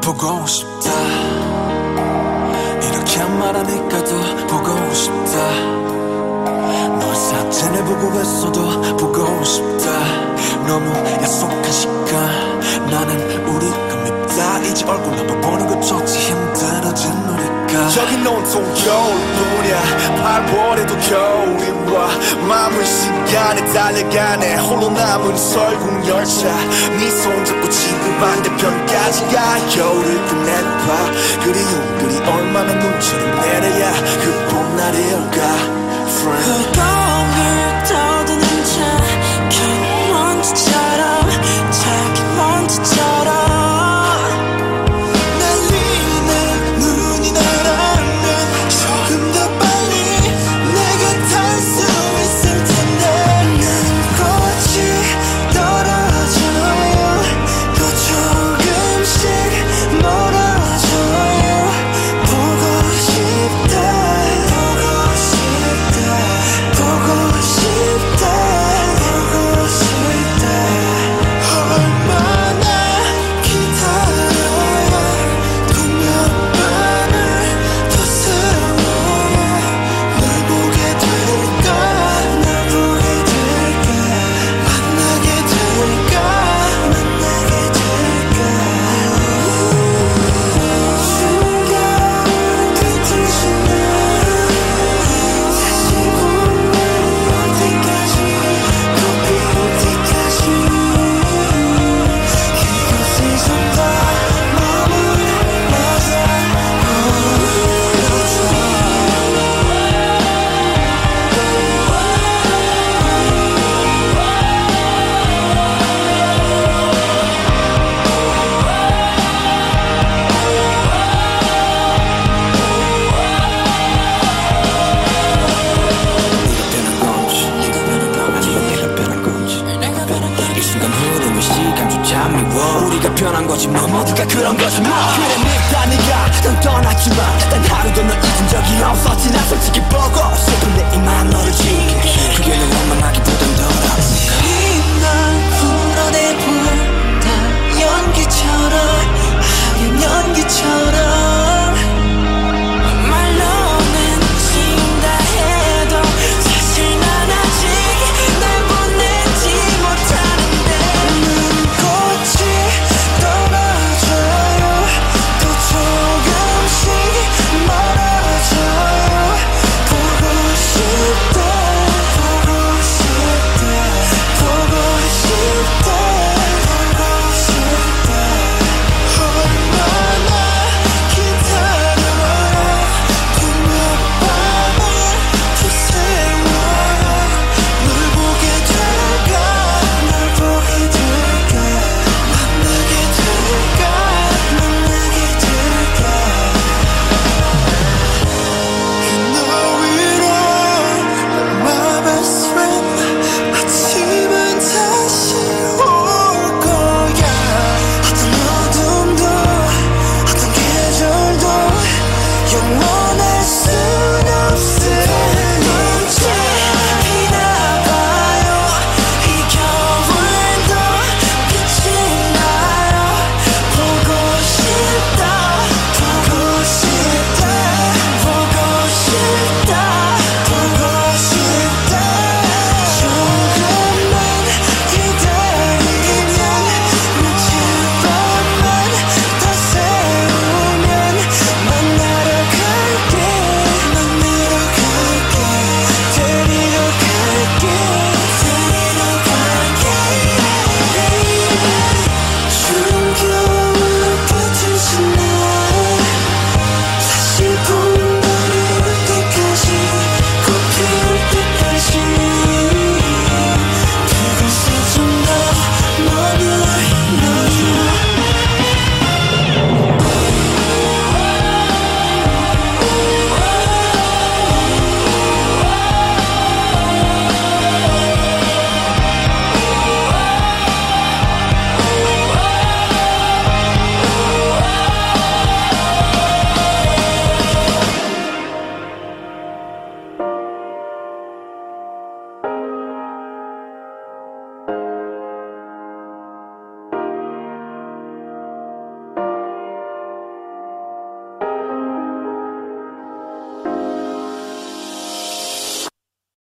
보고 싶다. 이렇게 말하니까 더 보고 싶다. 널 사진해보고 있어도 보고 싶다. 너무 약속한 시간. 나는 우리가 밉다 이제 얼굴 한번 보는 것조차 여긴 온통 겨울뿐이야. 8월에도 겨울이 와 마무리 시간에 달려가네. 홀로 남은 설국 열차. 네 손잡고 지구 반대편까지 가. 겨울을 끝내봐. 그리움 그리 얼마나 눈처럼 내려야 그 봄날이 올까? Friend 변한 거지 뭐. 모두가 그런 거지 뭐. 그래 밉다 네가 넌 떠났지만 단 하루도 널 잊은 적이 없었지 나 솔직히 보고 싶은데 이만 너를 지게. 그게 널 원망하기